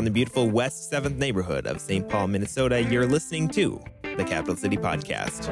from the beautiful West 7th neighborhood of St. Paul, Minnesota, you're listening to the Capital City Podcast.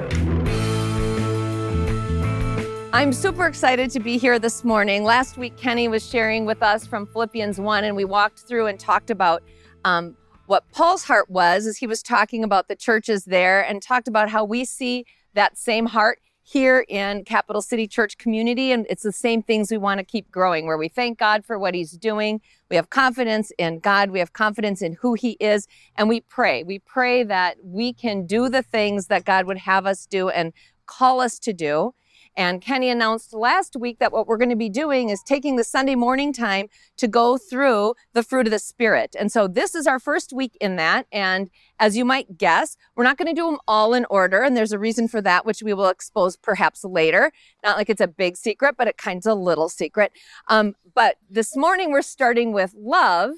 I'm super excited to be here this morning. Last week, Kenny was sharing with us from Philippians 1, and we walked through and talked about um, what Paul's heart was as he was talking about the churches there and talked about how we see that same heart here in Capital City Church community. And it's the same things we want to keep growing, where we thank God for what He's doing. We have confidence in God. We have confidence in who He is. And we pray. We pray that we can do the things that God would have us do and call us to do. And Kenny announced last week that what we're going to be doing is taking the Sunday morning time to go through the fruit of the Spirit. And so this is our first week in that. And as you might guess, we're not going to do them all in order. And there's a reason for that, which we will expose perhaps later. Not like it's a big secret, but it kind of a little secret. Um, but this morning we're starting with love.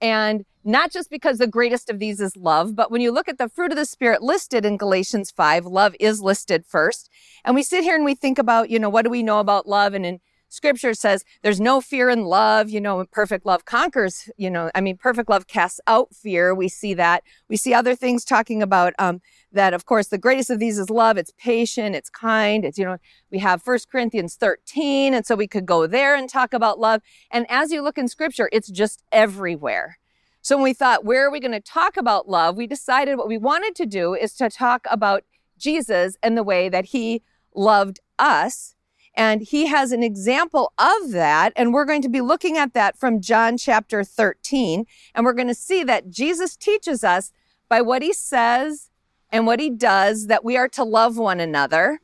And not just because the greatest of these is love, but when you look at the fruit of the Spirit listed in Galatians 5, love is listed first. And we sit here and we think about, you know, what do we know about love? And in scripture says there's no fear in love, you know, perfect love conquers, you know, I mean, perfect love casts out fear. We see that. We see other things talking about um, that, of course, the greatest of these is love. It's patient, it's kind. It's, you know, we have First Corinthians 13. And so we could go there and talk about love. And as you look in scripture, it's just everywhere. So when we thought, where are we going to talk about love? We decided what we wanted to do is to talk about Jesus and the way that he loved us. And he has an example of that. And we're going to be looking at that from John chapter 13. And we're going to see that Jesus teaches us by what he says and what he does that we are to love one another.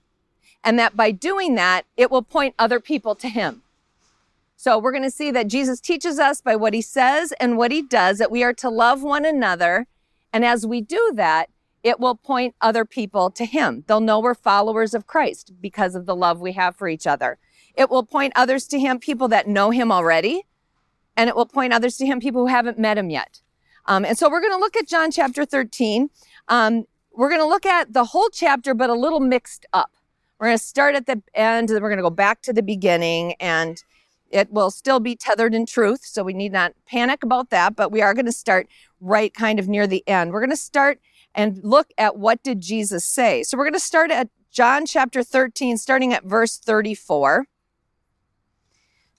And that by doing that, it will point other people to him. So we're going to see that Jesus teaches us by what he says and what he does that we are to love one another. And as we do that, it will point other people to him. They'll know we're followers of Christ because of the love we have for each other. It will point others to him, people that know him already, and it will point others to him, people who haven't met him yet. Um, and so we're going to look at John chapter 13. Um, we're going to look at the whole chapter, but a little mixed up. We're going to start at the end, then we're going to go back to the beginning and it will still be tethered in truth, so we need not panic about that, but we are going to start right kind of near the end. We're going to start and look at what did Jesus say. So we're going to start at John chapter 13 starting at verse 34.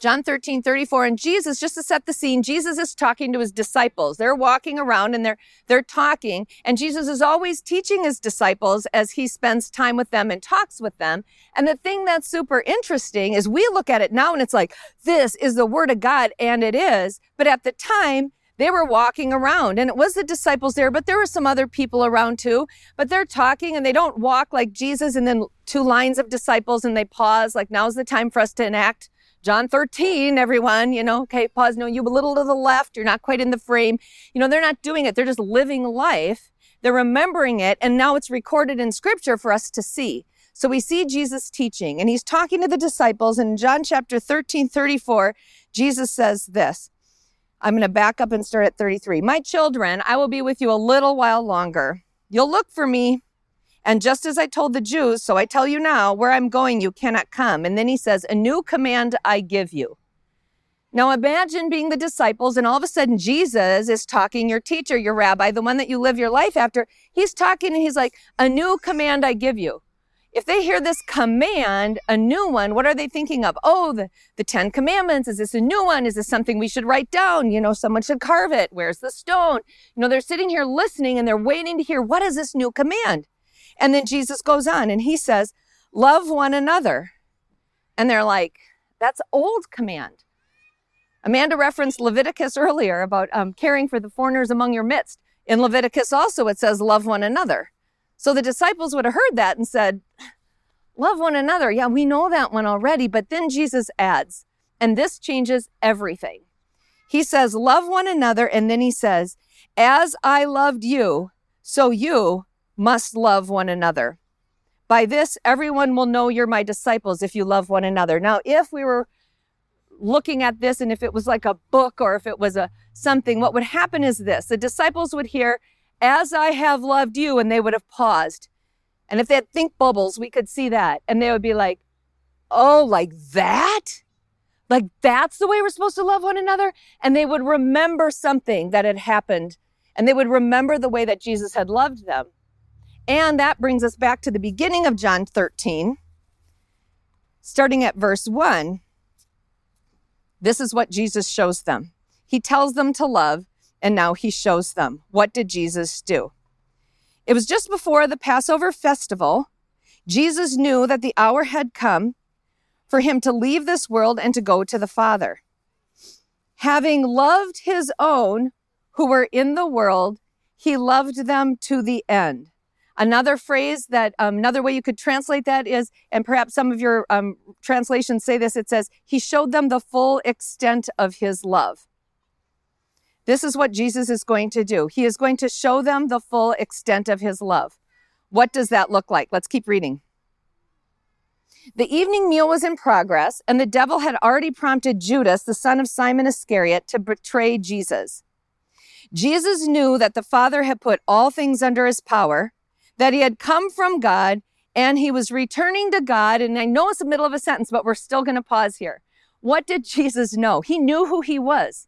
John 13, 34. And Jesus, just to set the scene, Jesus is talking to his disciples. They're walking around and they're, they're talking. And Jesus is always teaching his disciples as he spends time with them and talks with them. And the thing that's super interesting is we look at it now and it's like, this is the word of God. And it is. But at the time, they were walking around and it was the disciples there, but there were some other people around too. But they're talking and they don't walk like Jesus and then two lines of disciples and they pause like now's the time for us to enact John 13, everyone, you know, okay, pause. No, you a little to the left. You're not quite in the frame. You know, they're not doing it. They're just living life. They're remembering it. And now it's recorded in scripture for us to see. So we see Jesus teaching and he's talking to the disciples. In John chapter 13, 34, Jesus says this. I'm going to back up and start at 33. My children, I will be with you a little while longer. You'll look for me and just as I told the Jews, so I tell you now, where I'm going, you cannot come. And then he says, A new command I give you. Now imagine being the disciples, and all of a sudden Jesus is talking, your teacher, your rabbi, the one that you live your life after. He's talking and he's like, A new command I give you. If they hear this command, a new one, what are they thinking of? Oh, the, the Ten Commandments. Is this a new one? Is this something we should write down? You know, someone should carve it. Where's the stone? You know, they're sitting here listening and they're waiting to hear what is this new command? And then Jesus goes on and he says, Love one another. And they're like, That's old command. Amanda referenced Leviticus earlier about um, caring for the foreigners among your midst. In Leviticus also, it says, Love one another. So the disciples would have heard that and said, Love one another. Yeah, we know that one already. But then Jesus adds, and this changes everything. He says, Love one another. And then he says, As I loved you, so you must love one another. By this, everyone will know you're my disciples if you love one another. Now, if we were looking at this and if it was like a book or if it was a something, what would happen is this the disciples would hear, As I have loved you, and they would have paused. And if they had think bubbles, we could see that. And they would be like, Oh, like that? Like that's the way we're supposed to love one another. And they would remember something that had happened and they would remember the way that Jesus had loved them. And that brings us back to the beginning of John 13, starting at verse 1. This is what Jesus shows them. He tells them to love, and now he shows them. What did Jesus do? It was just before the Passover festival. Jesus knew that the hour had come for him to leave this world and to go to the Father. Having loved his own who were in the world, he loved them to the end. Another phrase that, um, another way you could translate that is, and perhaps some of your um, translations say this, it says, He showed them the full extent of His love. This is what Jesus is going to do. He is going to show them the full extent of His love. What does that look like? Let's keep reading. The evening meal was in progress, and the devil had already prompted Judas, the son of Simon Iscariot, to betray Jesus. Jesus knew that the Father had put all things under his power, that he had come from God, and he was returning to God. And I know it's the middle of a sentence, but we're still going to pause here. What did Jesus know? He knew who he was.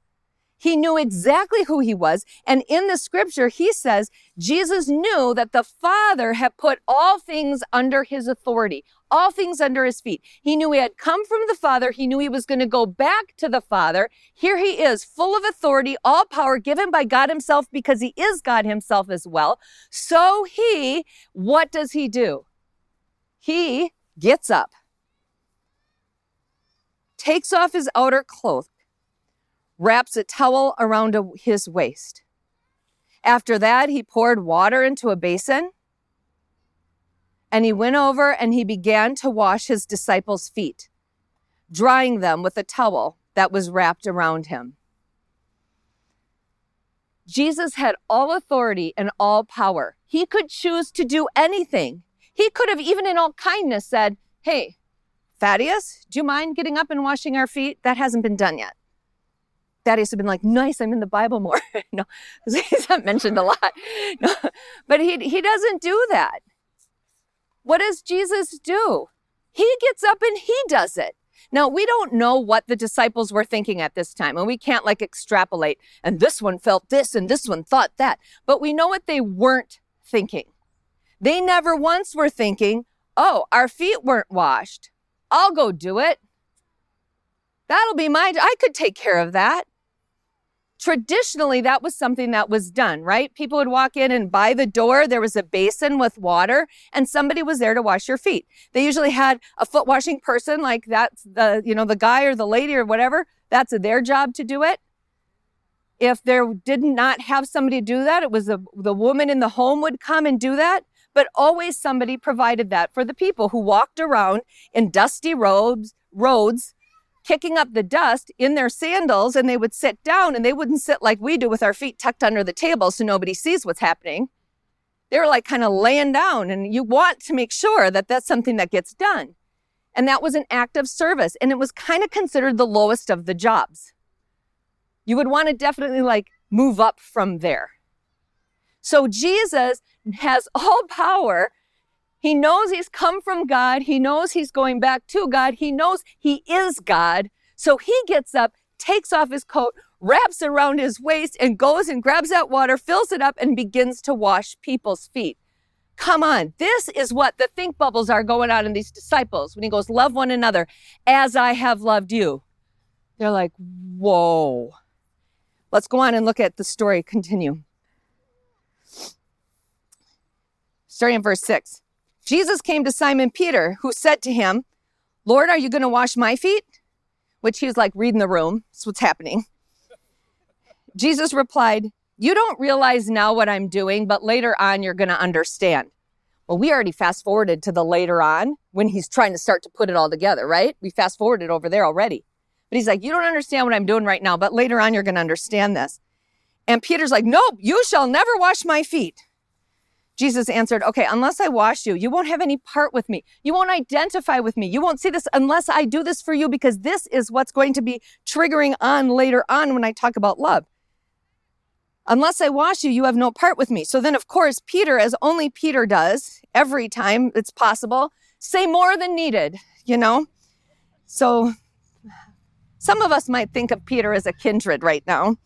He knew exactly who he was. And in the scripture, he says Jesus knew that the Father had put all things under his authority, all things under his feet. He knew he had come from the Father. He knew he was going to go back to the Father. Here he is, full of authority, all power given by God himself because he is God himself as well. So he, what does he do? He gets up, takes off his outer cloth, wraps a towel around his waist. After that, he poured water into a basin and he went over and he began to wash his disciples' feet, drying them with a towel that was wrapped around him. Jesus had all authority and all power. He could choose to do anything. He could have, even in all kindness, said, Hey, Thaddeus, do you mind getting up and washing our feet? That hasn't been done yet. Thaddeus have been like, nice, I'm in the Bible more. no, he's not mentioned a lot. No, but he, he doesn't do that. What does Jesus do? He gets up and he does it. Now, we don't know what the disciples were thinking at this time, and we can't like extrapolate, and this one felt this and this one thought that, but we know what they weren't thinking. They never once were thinking, oh, our feet weren't washed. I'll go do it. That'll be my, I could take care of that traditionally that was something that was done, right? People would walk in and by the door there was a basin with water and somebody was there to wash your feet. They usually had a foot washing person like that's the, you know, the guy or the lady or whatever. That's their job to do it. If there did not have somebody do that, it was the, the woman in the home would come and do that. But always somebody provided that for the people who walked around in dusty robes, roads, kicking up the dust in their sandals and they would sit down and they wouldn't sit like we do with our feet tucked under the table so nobody sees what's happening. They were like kind of laying down and you want to make sure that that's something that gets done. And that was an act of service and it was kind of considered the lowest of the jobs. You would want to definitely like move up from there. So Jesus has all power he knows he's come from God. He knows he's going back to God. He knows he is God. So he gets up, takes off his coat, wraps around his waist, and goes and grabs that water, fills it up, and begins to wash people's feet. Come on. This is what the think bubbles are going on in these disciples when he goes, Love one another as I have loved you. They're like, Whoa. Let's go on and look at the story continue. Starting in verse 6. Jesus came to Simon Peter, who said to him, Lord, are you going to wash my feet? Which he was like, reading the room. That's what's happening. Jesus replied, You don't realize now what I'm doing, but later on you're going to understand. Well, we already fast forwarded to the later on when he's trying to start to put it all together, right? We fast forwarded over there already. But he's like, You don't understand what I'm doing right now, but later on you're going to understand this. And Peter's like, Nope, you shall never wash my feet. Jesus answered, Okay, unless I wash you, you won't have any part with me. You won't identify with me. You won't see this unless I do this for you because this is what's going to be triggering on later on when I talk about love. Unless I wash you, you have no part with me. So then, of course, Peter, as only Peter does every time it's possible, say more than needed, you know? So Some of us might think of Peter as a kindred right now.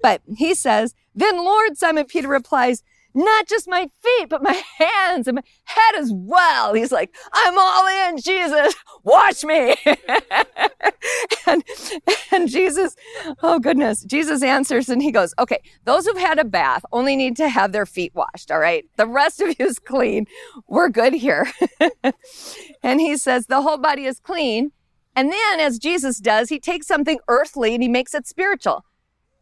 But he says, Then Lord, Simon Peter replies, not just my feet, but my hands and my head as well. He's like, I'm all in, Jesus, watch me. and, and Jesus, oh goodness, Jesus answers and he goes, okay, those who've had a bath only need to have their feet washed. All right. The rest of you is clean. We're good here. and he says, the whole body is clean. And then as Jesus does, he takes something earthly and he makes it spiritual.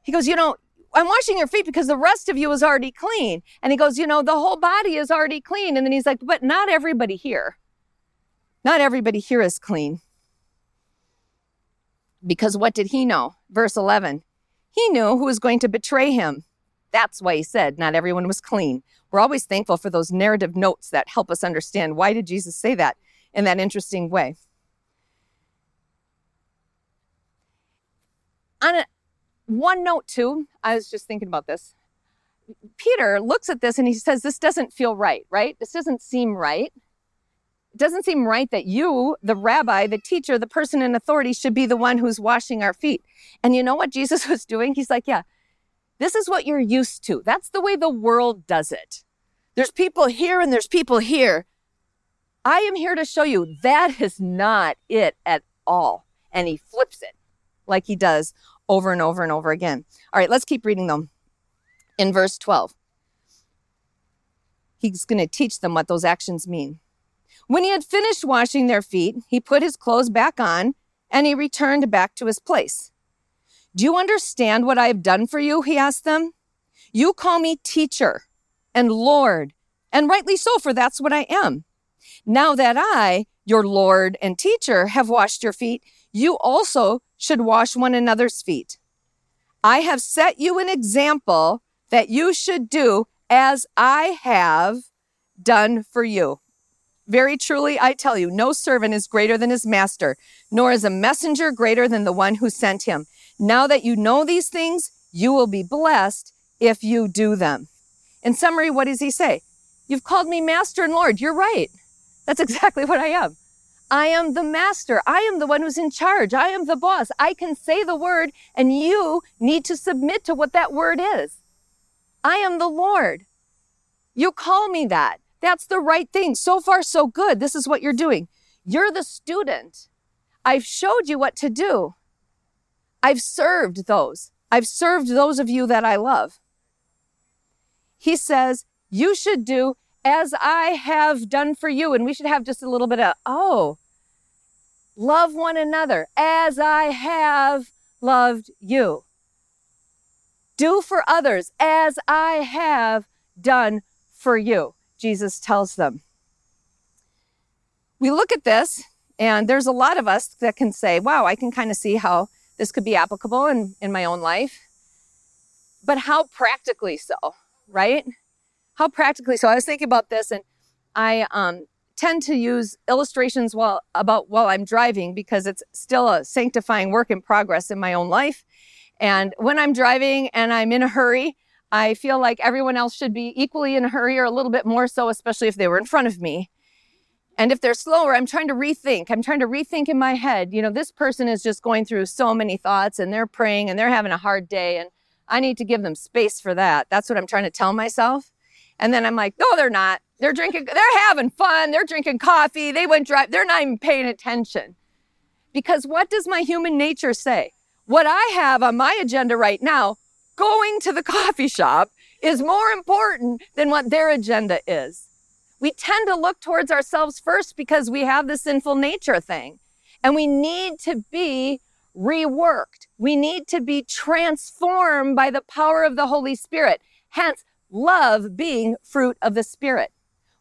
He goes, you know, I'm washing your feet because the rest of you is already clean. And he goes, You know, the whole body is already clean. And then he's like, But not everybody here. Not everybody here is clean. Because what did he know? Verse 11. He knew who was going to betray him. That's why he said not everyone was clean. We're always thankful for those narrative notes that help us understand why did Jesus say that in that interesting way. On a, one note, too, I was just thinking about this. Peter looks at this and he says, This doesn't feel right, right? This doesn't seem right. It doesn't seem right that you, the rabbi, the teacher, the person in authority, should be the one who's washing our feet. And you know what Jesus was doing? He's like, Yeah, this is what you're used to. That's the way the world does it. There's people here and there's people here. I am here to show you that is not it at all. And he flips it like he does over and over and over again. All right, let's keep reading them. In verse 12, he's going to teach them what those actions mean. When he had finished washing their feet, he put his clothes back on and he returned back to his place. Do you understand what I have done for you? He asked them. You call me teacher and Lord, and rightly so, for that's what I am. Now that I, your Lord and teacher, have washed your feet, you also should wash one another's feet. I have set you an example that you should do as I have done for you. Very truly, I tell you, no servant is greater than his master, nor is a messenger greater than the one who sent him. Now that you know these things, you will be blessed if you do them. In summary, what does he say? You've called me master and Lord. You're right. That's exactly what I am. I am the master. I am the one who's in charge. I am the boss. I can say the word and you need to submit to what that word is. I am the Lord. You call me that. That's the right thing. So far, so good. This is what you're doing. You're the student. I've showed you what to do. I've served those. I've served those of you that I love. He says, you should do as I have done for you. And we should have just a little bit of, oh, Love one another as I have loved you. Do for others as I have done for you, Jesus tells them. We look at this, and there's a lot of us that can say, wow, I can kind of see how this could be applicable in, in my own life. But how practically so, right? How practically so? I was thinking about this, and I um, tend to use illustrations while about while I'm driving because it's still a sanctifying work in progress in my own life. And when I'm driving and I'm in a hurry, I feel like everyone else should be equally in a hurry or a little bit more so, especially if they were in front of me. And if they're slower, I'm trying to rethink. I'm trying to rethink in my head. You know, this person is just going through so many thoughts and they're praying and they're having a hard day and I need to give them space for that. That's what I'm trying to tell myself. And then I'm like, no, they're not. They're drinking, they're having fun. They're drinking coffee. They went drive. They're not even paying attention. Because what does my human nature say? What I have on my agenda right now, going to the coffee shop, is more important than what their agenda is. We tend to look towards ourselves first because we have the sinful nature thing. And we need to be reworked. We need to be transformed by the power of the Holy Spirit. Hence, love being fruit of the Spirit.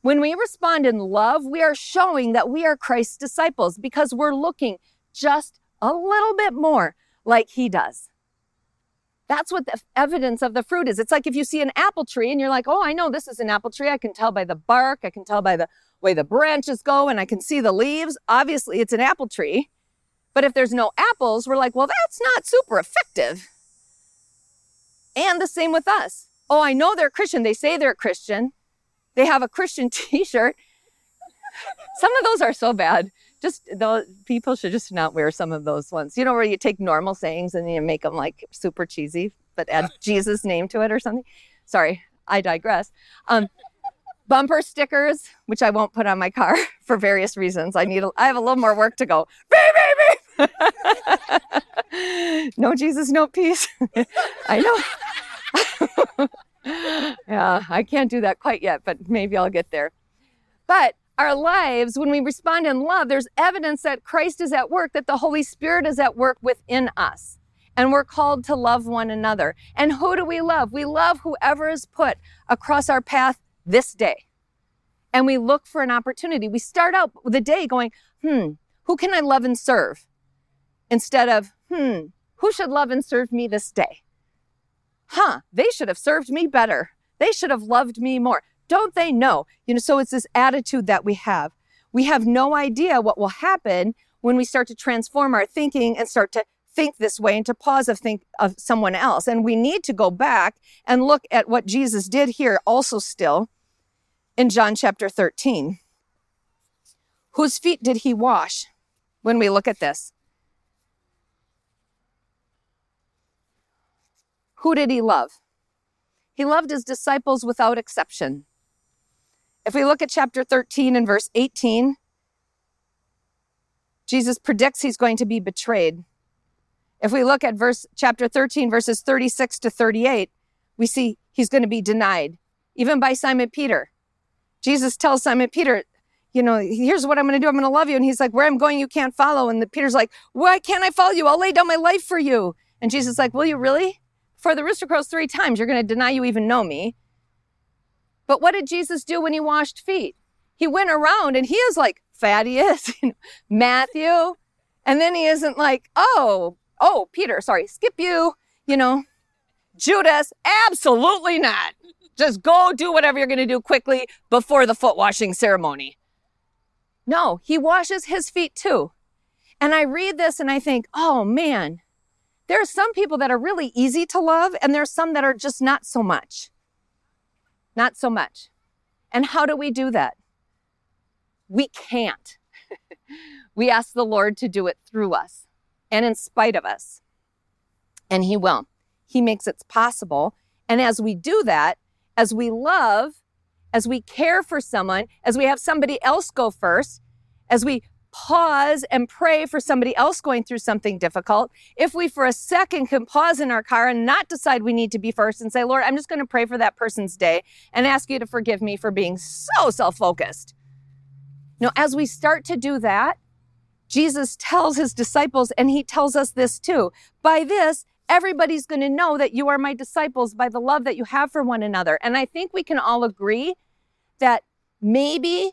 When we respond in love, we are showing that we are Christ's disciples because we're looking just a little bit more like he does. That's what the evidence of the fruit is. It's like if you see an apple tree and you're like, oh, I know this is an apple tree. I can tell by the bark. I can tell by the way the branches go and I can see the leaves. Obviously, it's an apple tree. But if there's no apples, we're like, well, that's not super effective. And the same with us. Oh, I know they're Christian. They say they're Christian. They have a Christian t shirt. Some of those are so bad. Just the people should just not wear some of those ones. You know, where you take normal sayings and you make them like super cheesy, but add Jesus' name to it or something. Sorry, I digress. Um, bumper stickers, which I won't put on my car for various reasons. I need, a, I have a little more work to go. Beep, beep, beep. no Jesus, no peace. I know. Yeah, I can't do that quite yet, but maybe I'll get there. But our lives, when we respond in love, there's evidence that Christ is at work, that the Holy Spirit is at work within us. And we're called to love one another. And who do we love? We love whoever is put across our path this day. And we look for an opportunity. We start out the day going, hmm, who can I love and serve? Instead of, hmm, who should love and serve me this day? Huh, they should have served me better. They should have loved me more. Don't they know? You know, so it's this attitude that we have. We have no idea what will happen when we start to transform our thinking and start to think this way and to pause of think of someone else. And we need to go back and look at what Jesus did here also still in John chapter 13. Whose feet did he wash when we look at this? Who did he love? He loved his disciples without exception. If we look at chapter 13 and verse 18, Jesus predicts he's going to be betrayed. If we look at verse chapter 13 verses 36 to 38, we see he's going to be denied even by Simon Peter. Jesus tells Simon Peter, you know, here's what I'm going to do. I'm going to love you. And he's like, where I'm going, you can't follow. And the Peter's like, why can't I follow you? I'll lay down my life for you. And Jesus is like, will you really? For the rooster crows three times, you're going to deny you even know me. But what did Jesus do when he washed feet? He went around and he is like Thaddeus, Matthew, and then he isn't like, oh, oh, Peter, sorry, skip you, you know, Judas, absolutely not. Just go do whatever you're going to do quickly before the foot washing ceremony. No, he washes his feet too. And I read this and I think, oh man, there are some people that are really easy to love, and there are some that are just not so much. Not so much. And how do we do that? We can't. we ask the Lord to do it through us and in spite of us. And He will. He makes it possible. And as we do that, as we love, as we care for someone, as we have somebody else go first, as we pause and pray for somebody else going through something difficult, if we for a second can pause in our car and not decide we need to be first and say, Lord, I'm just going to pray for that person's day and ask you to forgive me for being so self focused. Now, as we start to do that, Jesus tells his disciples, and he tells us this too by this, everybody's going to know that you are my disciples by the love that you have for one another. And I think we can all agree that maybe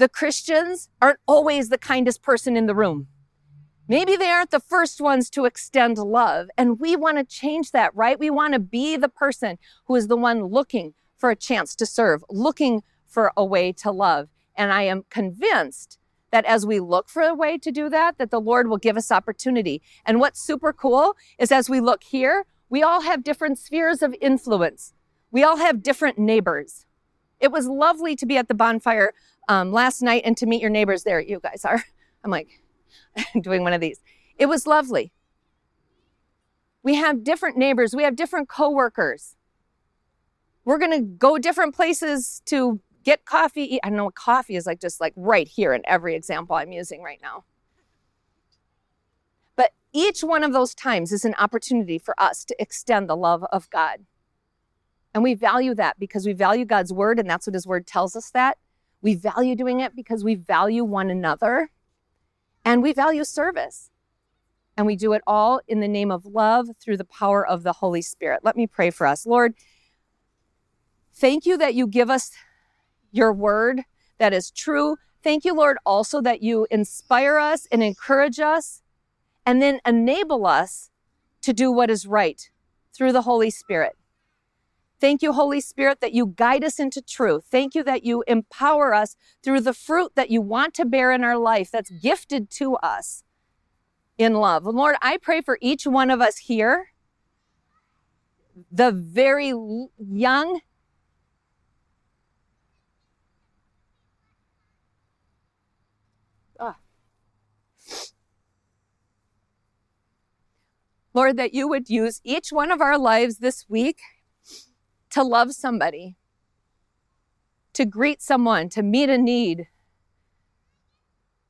the Christians aren't always the kindest person in the room. Maybe they aren't the first ones to extend love. And we want to change that, right? We want to be the person who is the one looking for a chance to serve, looking for a way to love. And I am convinced that as we look for a way to do that, that the Lord will give us opportunity. And what's super cool is as we look here, we all have different spheres of influence. We all have different neighbors. It was lovely to be at the bonfire um, last night and to meet your neighbors there. You guys are. I'm like doing one of these. It was lovely. We have different neighbors. We have different coworkers. We're going to go different places to get coffee. I don't know what coffee is like, just like right here in every example I'm using right now. But each one of those times is an opportunity for us to extend the love of God. And we value that because we value God's word, and that's what his word tells us that. We value doing it because we value one another and we value service. And we do it all in the name of love through the power of the Holy Spirit. Let me pray for us. Lord, thank you that you give us your word that is true. Thank you, Lord, also that you inspire us and encourage us and then enable us to do what is right through the Holy Spirit. Thank you, Holy Spirit, that you guide us into truth. Thank you that you empower us through the fruit that you want to bear in our life that's gifted to us in love. And Lord, I pray for each one of us here, the very young, ah. Lord, that you would use each one of our lives this week to love somebody, to greet someone, to meet a need,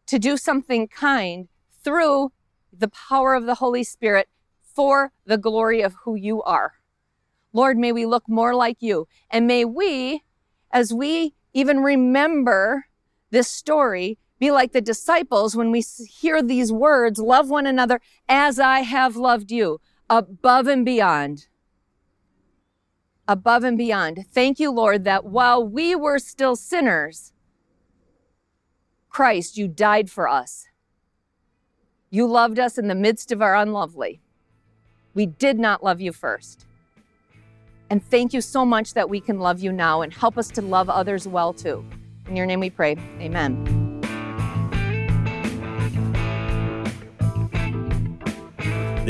to do something kind through the power of the Holy Spirit for the glory of who you are. Lord, may we look more like you. And may we, as we even remember this story, be like the disciples when we hear these words love one another as I have loved you, above and beyond. Above and beyond. Thank you, Lord, that while we were still sinners, Christ, you died for us. You loved us in the midst of our unlovely. We did not love you first. And thank you so much that we can love you now and help us to love others well too. In your name we pray. Amen.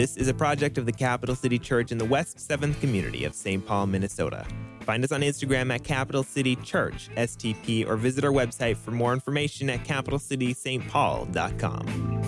This is a project of the Capital City Church in the West 7th community of St. Paul, Minnesota. Find us on Instagram at Capital City Church, STP, or visit our website for more information at capitalcitystpaul.com.